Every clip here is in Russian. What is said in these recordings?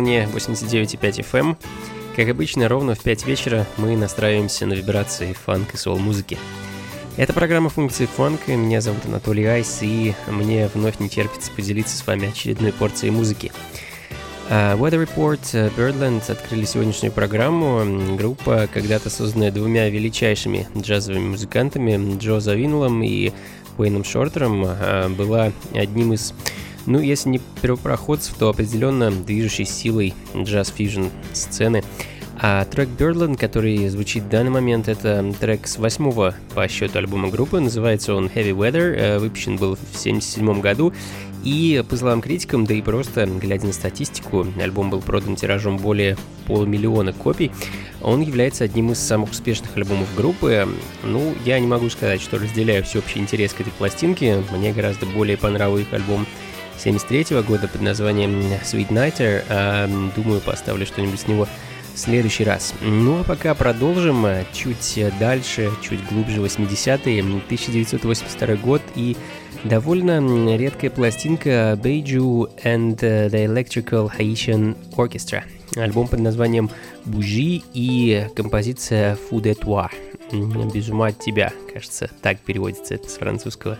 Волне 89,5 FM. Как обычно, ровно в 5 вечера мы настраиваемся на вибрации фанк и сол-музыки. Это программа функции фанка, меня зовут Анатолий Айс, и мне вновь не терпится поделиться с вами очередной порцией музыки. Uh, Weather Report uh, Birdland открыли сегодняшнюю программу. Группа, когда-то созданная двумя величайшими джазовыми музыкантами, Джо Завинулом и Уэйном Шортером, uh, была одним из ну, если не первопроходцев, то определенно движущей силой джаз-фьюжн сцены. А трек Birdland, который звучит в данный момент, это трек с восьмого по счету альбома группы. Называется он Heavy Weather. Э, выпущен был в 1977 году. И по словам критикам, да и просто глядя на статистику, альбом был продан тиражом более полумиллиона копий. Он является одним из самых успешных альбомов группы. Ну, я не могу сказать, что разделяю всеобщий интерес к этой пластинке. Мне гораздо более понравился альбом 73 года под названием Sweet Nighter. А, думаю, поставлю что-нибудь с него в следующий раз. Ну а пока продолжим чуть дальше, чуть глубже 80-е, 1982 год и довольно редкая пластинка Beiju and the Electrical Haitian Orchestra. Альбом под названием Бужи и композиция Fou de toi. Без ума от тебя, кажется, так переводится это с французского.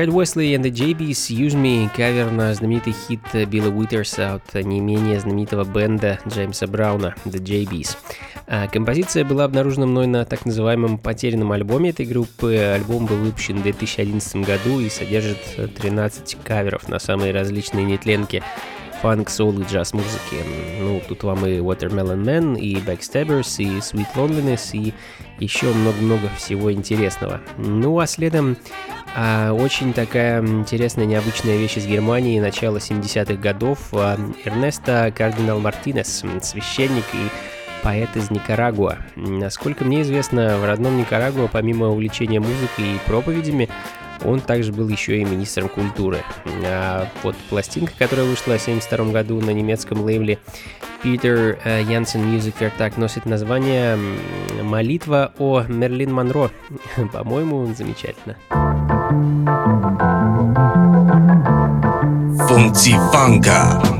Фред Уэсли and the JBs Use Me, кавер на знаменитый хит Билла Уитерса от не менее знаменитого бенда Джеймса Брауна, The JBs. А композиция была обнаружена мной на так называемом потерянном альбоме этой группы. Альбом был выпущен в 2011 году и содержит 13 каверов на самые различные нетленки фанк, соул и джаз музыки. Ну, тут вам и Watermelon Man, и Backstabbers, и Sweet Loneliness, и еще много-много всего интересного. Ну, а следом а, очень такая интересная, необычная вещь из Германии начала 70-х годов. А, Эрнесто Кардинал Мартинес, священник и поэт из Никарагуа. Насколько мне известно, в родном Никарагуа, помимо увлечения музыкой и проповедями, он также был еще и министром культуры. А вот пластинка, которая вышла в 1972 году на немецком лейбле Peter Janssen Music Vertag носит название «Молитва о Мерлин Монро». По-моему, замечательно. Функции фанка.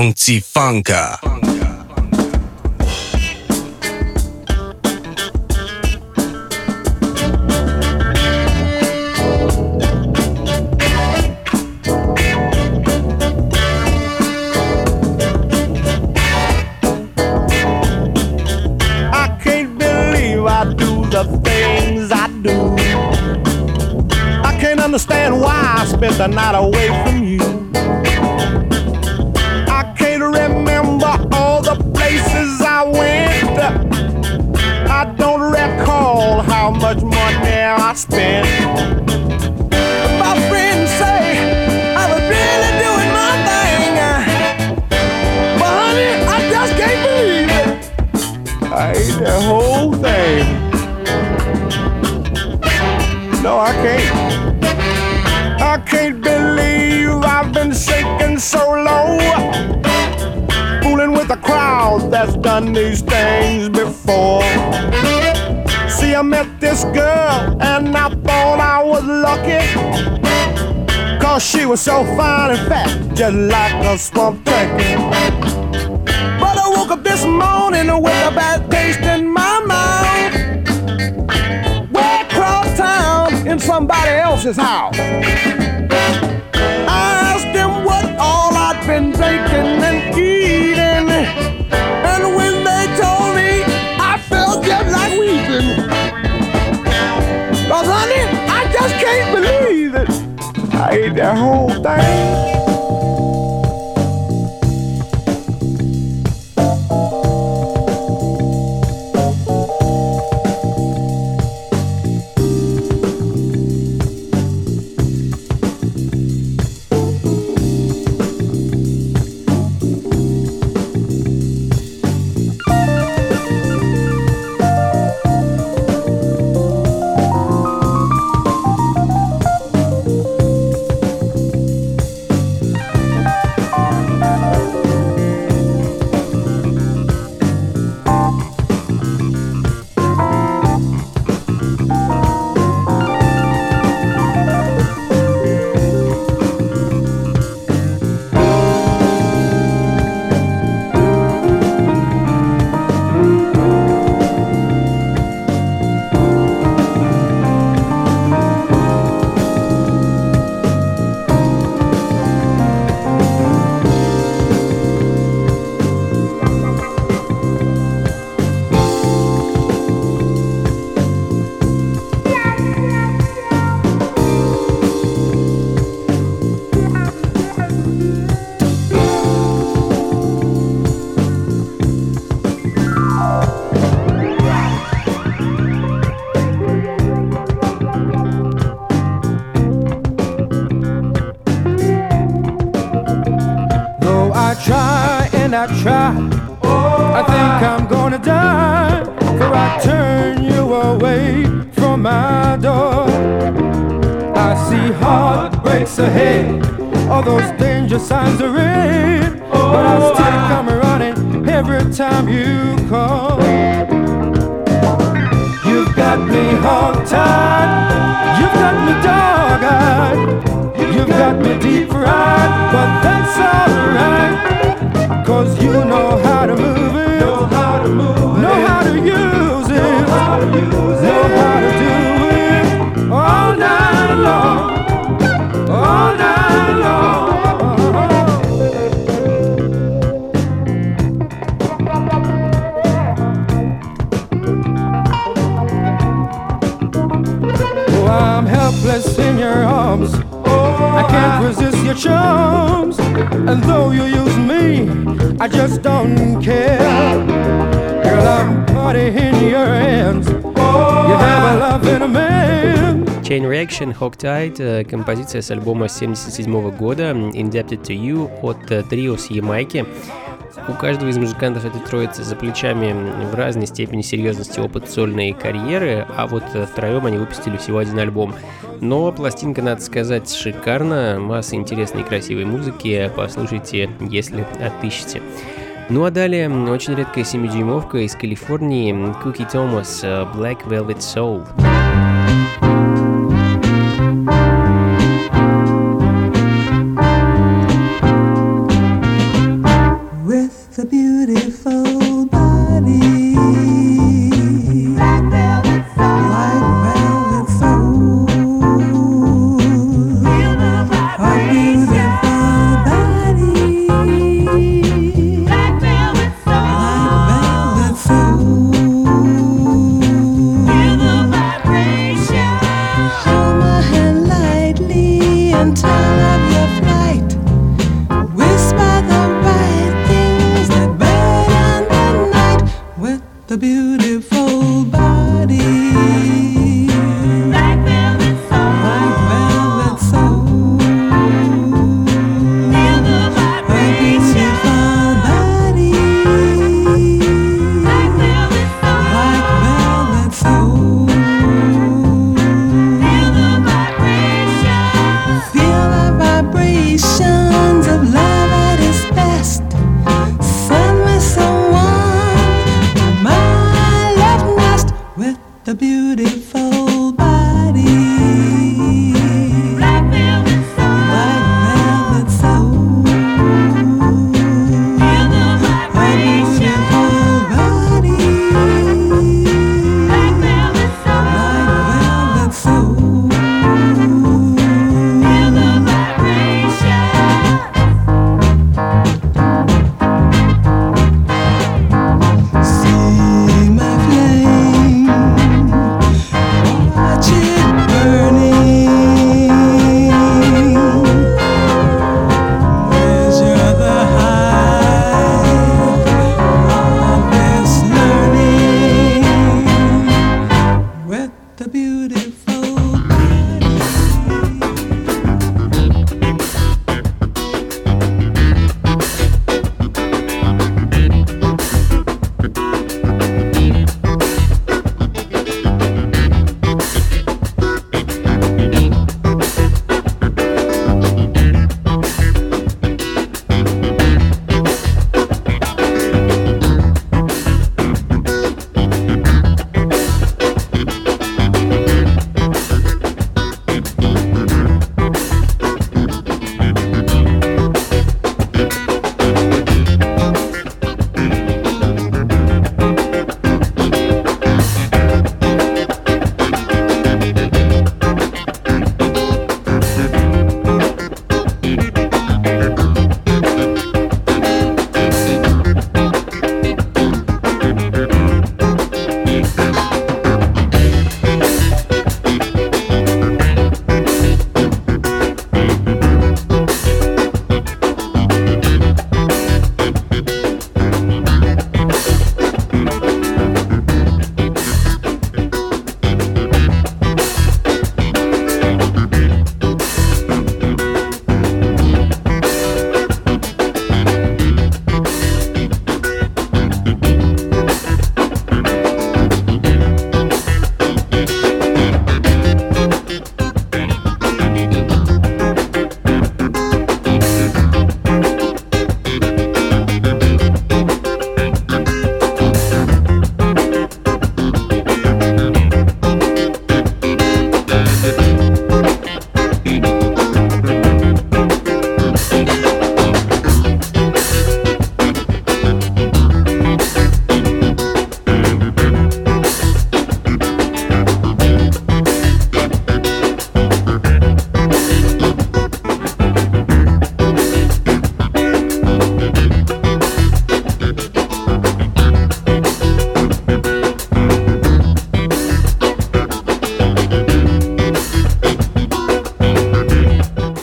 Unti Funka. So fine and fat, just like a swamp turkey. But I woke up this morning with a bad taste in my mouth. Way across town in somebody else's house. I ate that whole thing. I try. Oh, I think I'm gonna die, for I turn you away from my door. I see heartbreaks ahead, all those danger signs are red, but I still come running every time you call. You've got me hung tight, you've got me dog-eyed, you've got me deep fried, but that's alright. And though you use me, I just don't care. Girl, I'm party in your hands. You have a love in a man. Chain Reaction, Hogtied, композиция с альбома 77 года Indebted to You от э, трио с Ямайки. У каждого из музыкантов этой троицы за плечами в разной степени серьезности опыт сольной карьеры, а вот э, втроем они выпустили всего один альбом. Но пластинка, надо сказать, шикарна, масса интересной и красивой музыки, послушайте, если отыщете. Ну а далее очень редкая 7-дюймовка из Калифорнии Куки Томас Black Velvet Soul.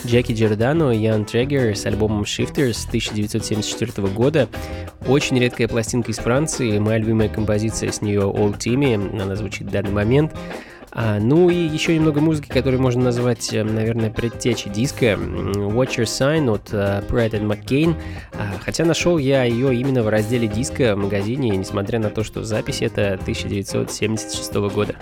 Джеки Джордано и Ян Трегер с альбомом Shifters 1974 года. Очень редкая пластинка из Франции, моя любимая композиция с нее Old Timmy, она звучит в данный момент. А, ну и еще немного музыки, которую можно назвать, э, наверное, предтечей диска. Watch Your Sign от uh, Pratt McCain. А, хотя нашел я ее именно в разделе диска в магазине, несмотря на то, что запись это 1976 года.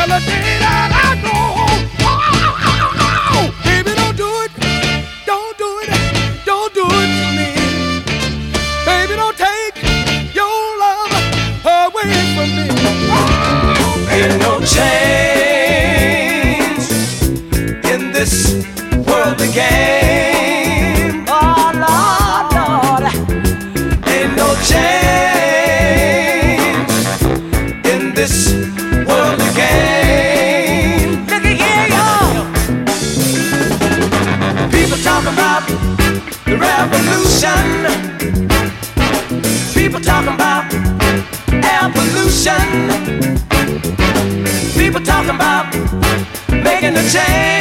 Tell a dance. in the chain.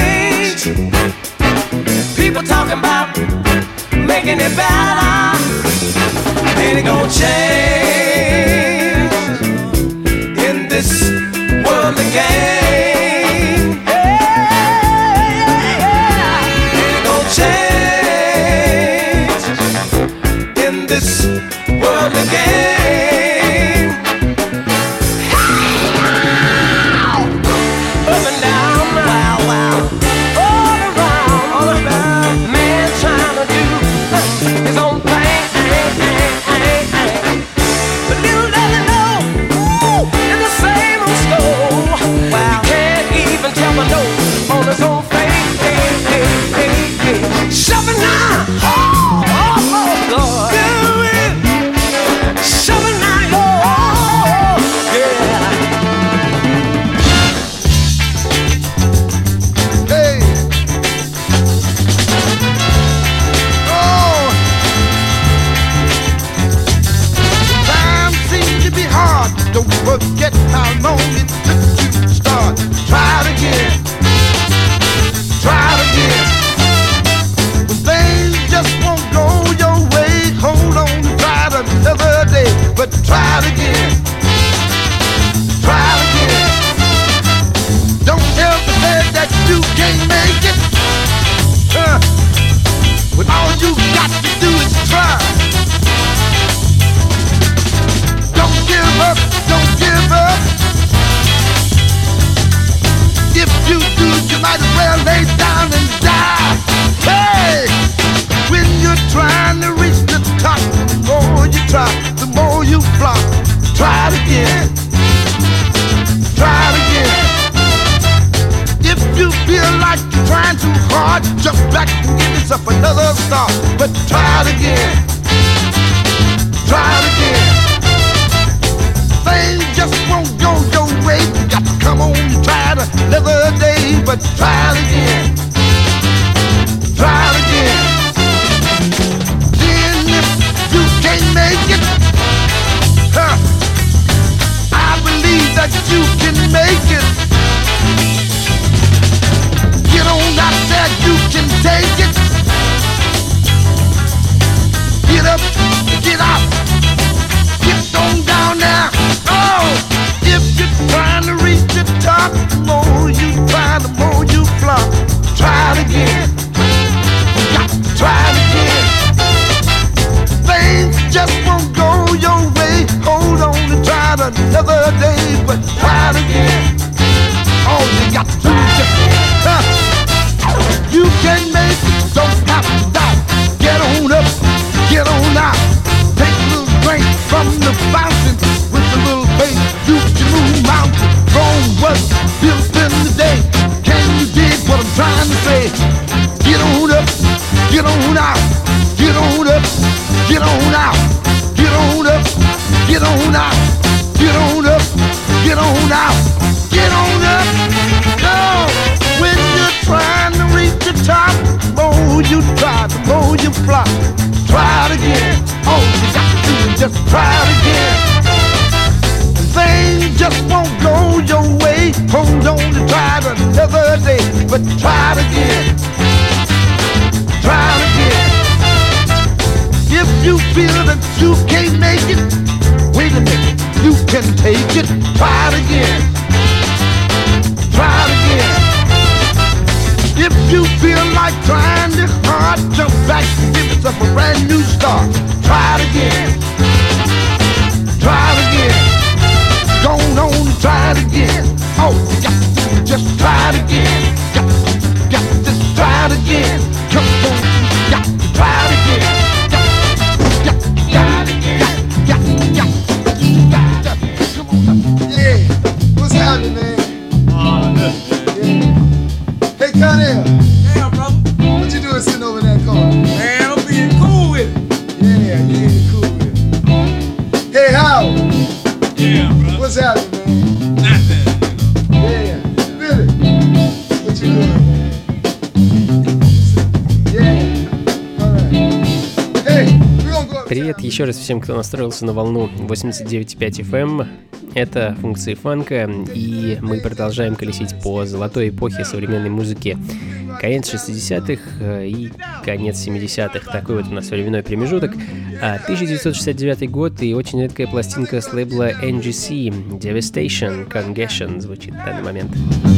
You can make it. Get on out there, you can take it. Get up, get out, get on down now. Oh, if you're trying to reach the top, the more you try, the more you flop. Try it again. Another day, but try again. All you got to do is just huh, you can make it, don't to doubt. Get on up, get on out. Take a little drink from the fountain with a little faith. You can move mountains. Rome was built in the day. Can you dig what I'm trying to say? Get on up, get on out. Get on up, get on out. Get on up, get on out. Get on out. Get on up. No, when you're trying to reach the top, more you try, the more you flop. Try it again. All you got to do is just try it again. Things just won't go your way. Hold on to try it another day, but try it again. Try it again. If you feel that you can't make it, wait a minute, you can take it. Try it again. Try it again. If you feel like trying this hard, jump back and give yourself a brand new start. Try it again. Try it again. Go on and try it again. Oh, got to just try it again. Got, got to just try it again. Come on, еще раз всем, кто настроился на волну 89.5 FM. Это функции фанка, и мы продолжаем колесить по золотой эпохе современной музыки. Конец 60-х э, и конец 70-х. Такой вот у нас временной промежуток. 1969 а, год и очень редкая пластинка с лейбла NGC Devastation Congestion звучит в данный момент. Funka.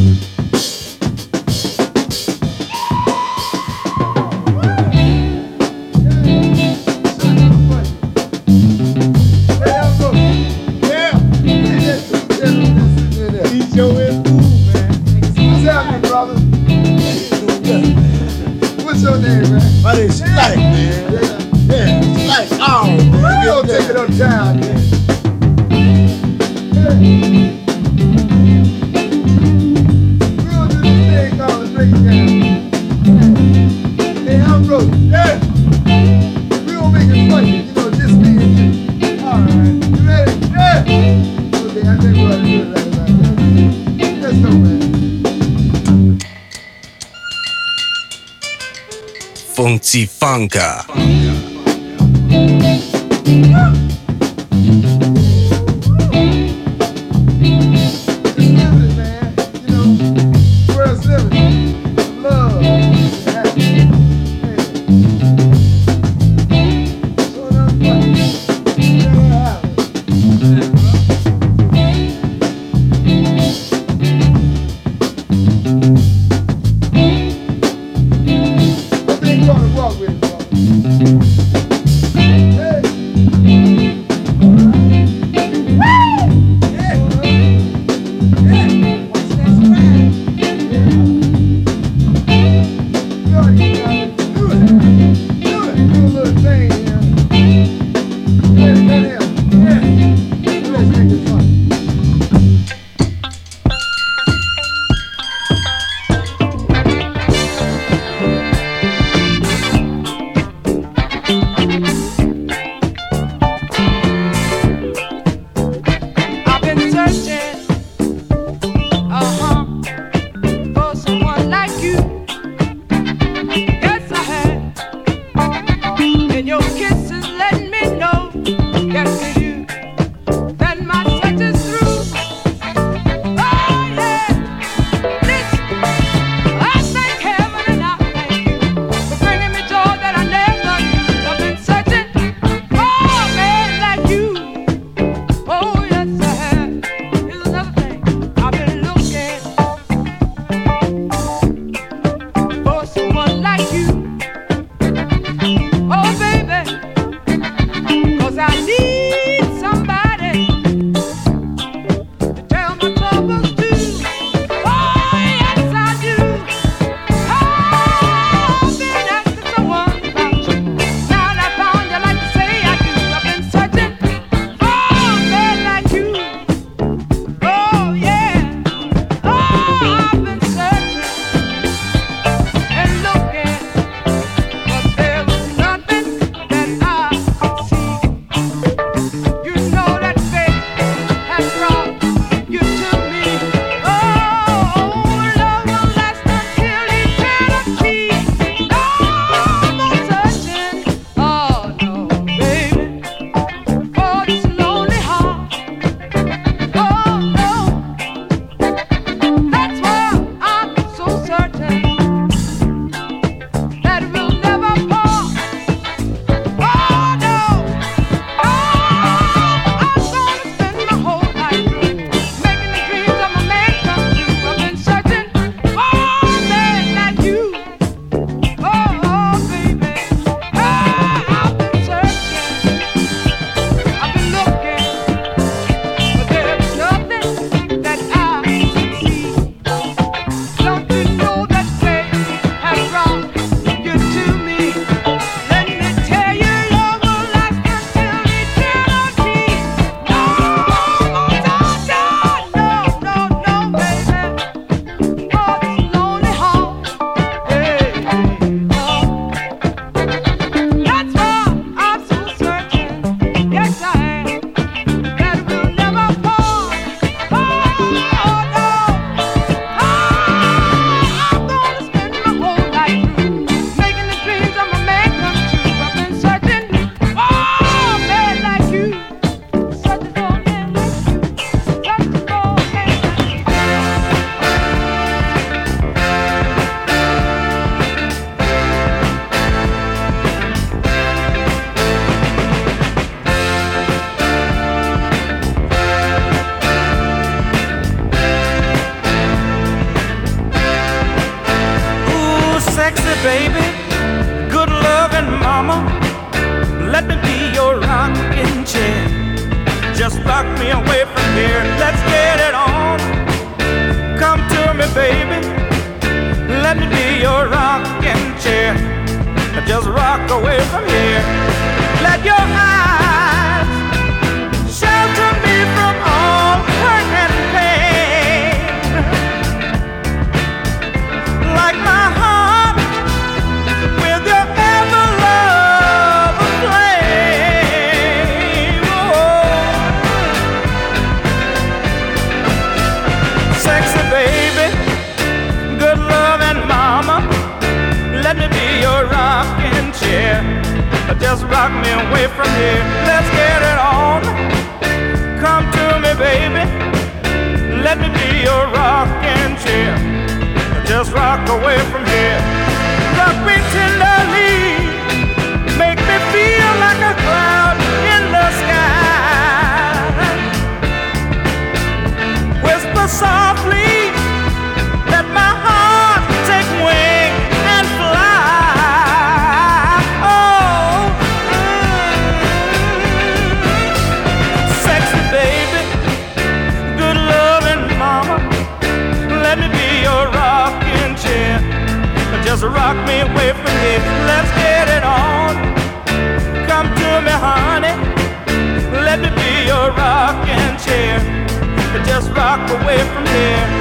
away from here.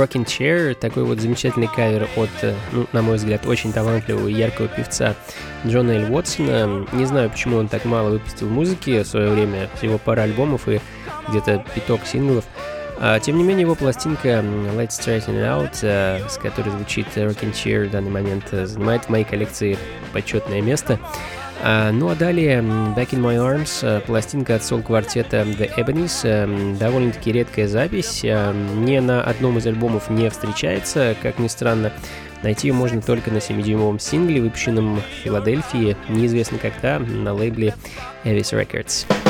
Rocking Chair, такой вот замечательный кавер от, э, ну, на мой взгляд, очень талантливого и яркого певца Джона Эль Уотсона. Не знаю, почему он так мало выпустил музыки в свое время, всего пара альбомов и где-то пяток синглов. А, тем не менее, его пластинка Let's Straighten It Out, э, с которой звучит Rocking Chair в данный момент, э, занимает в моей коллекции почетное место. А, ну а далее Back in My Arms, э, пластинка от сол-квартета The Ebonies, э, довольно-таки редкая запись, э, ни на одном из альбомов не встречается, как ни странно. Найти ее можно только на 7-дюймовом сингле, выпущенном в Филадельфии, неизвестно когда, на лейбле Avis Records.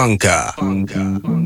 Funka. Funka.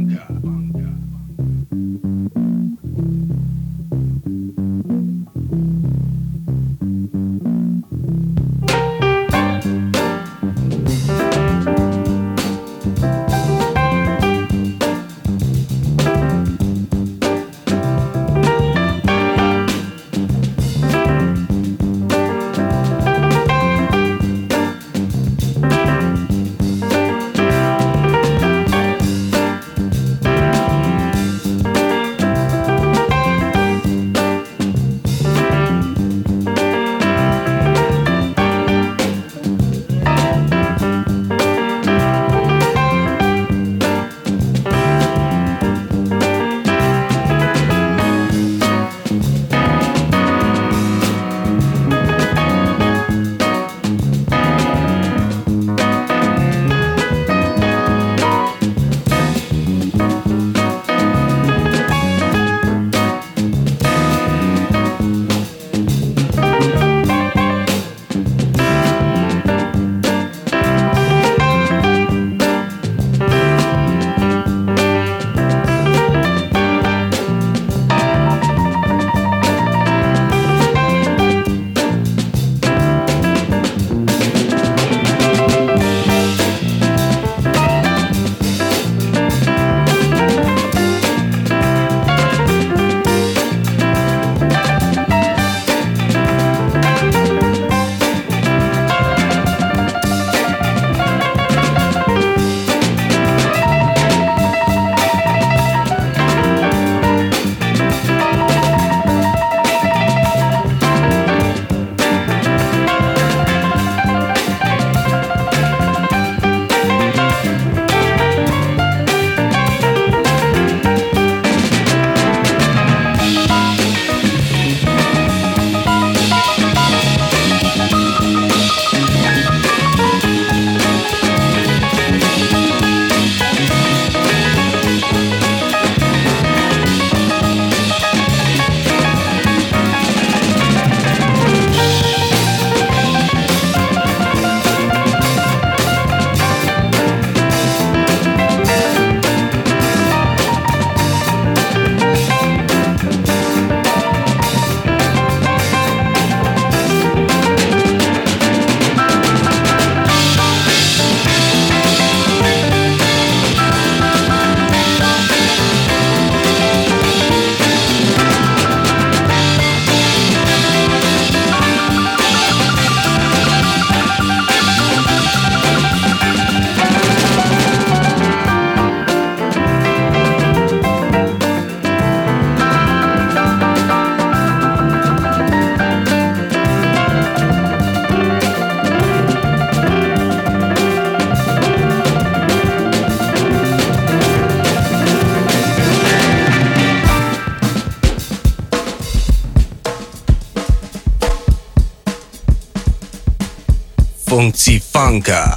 Funky Funka.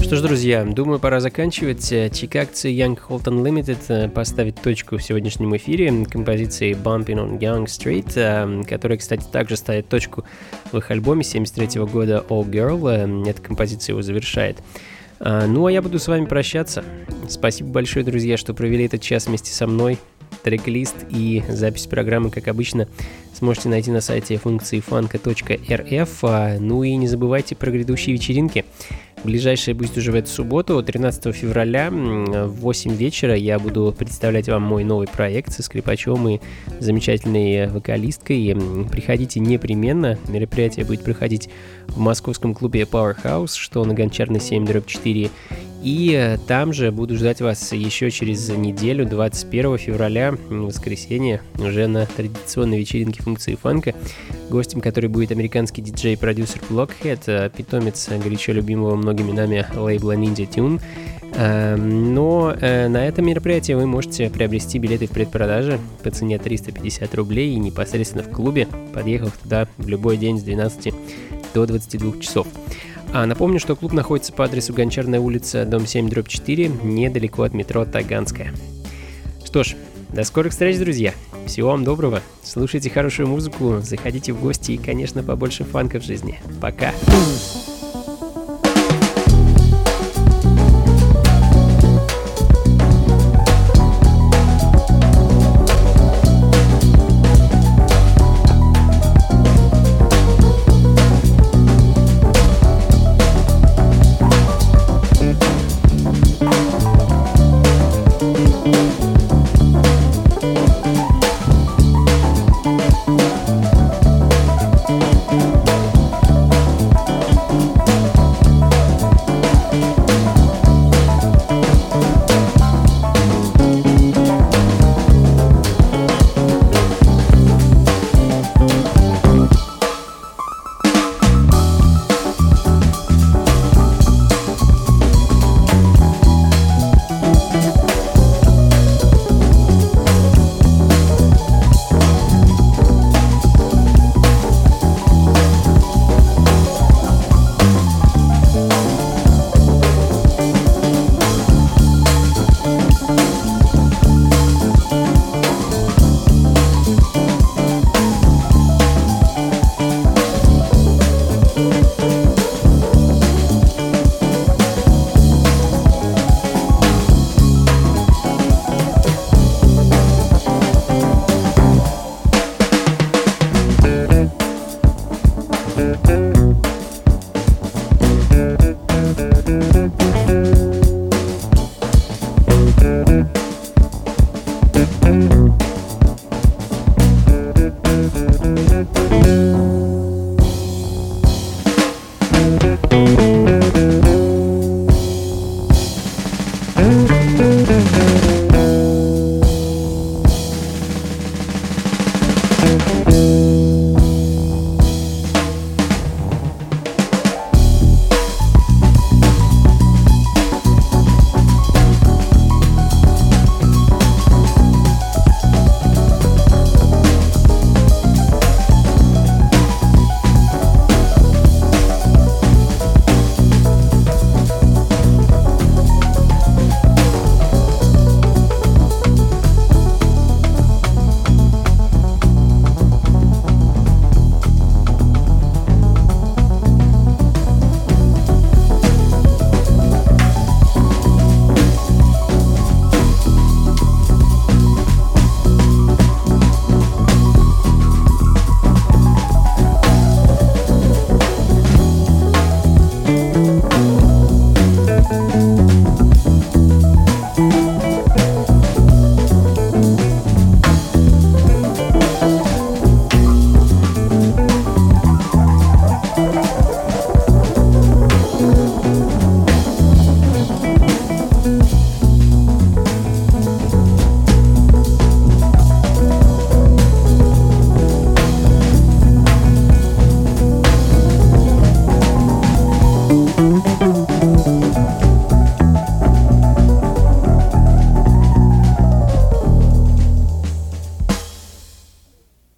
Что ж, друзья, думаю, пора заканчивать. Чикагцы Young Holton Limited э, поставит точку в сегодняшнем эфире композиции Bumping on Young Street, э, которая, кстати, также ставит точку в их альбоме 73 года All Girl. Эта композиция его завершает. Ну, а я буду с вами прощаться. Спасибо большое, друзья, что провели этот час вместе со мной. Трек-лист и запись программы, как обычно, сможете найти на сайте функции фанка.рф. Ну и не забывайте про грядущие вечеринки. Ближайшая будет уже в эту субботу, 13 февраля в 8 вечера я буду представлять вам мой новый проект со скрипачом и замечательной вокалисткой. Приходите непременно, мероприятие будет проходить в московском клубе Powerhouse, что на Гончарной 7 4 и э, там же буду ждать вас еще через неделю, 21 февраля, воскресенье, уже на традиционной вечеринке функции фанка, гостем который будет американский диджей-продюсер Blockhead, э, питомец горячо любимого многими нами лейбла Ninja Tune. Эм, но э, на этом мероприятии вы можете приобрести билеты в предпродаже по цене 350 рублей и непосредственно в клубе, подъехав туда в любой день с 12 до 22 часов. А напомню, что клуб находится по адресу Гончарная улица, дом 7, дробь 4, недалеко от метро Таганская. Что ж, До скорых встреч, друзья. Всего вам доброго. Слушайте хорошую музыку, заходите в гости и, конечно, побольше фанка в жизни. Пока. Blues.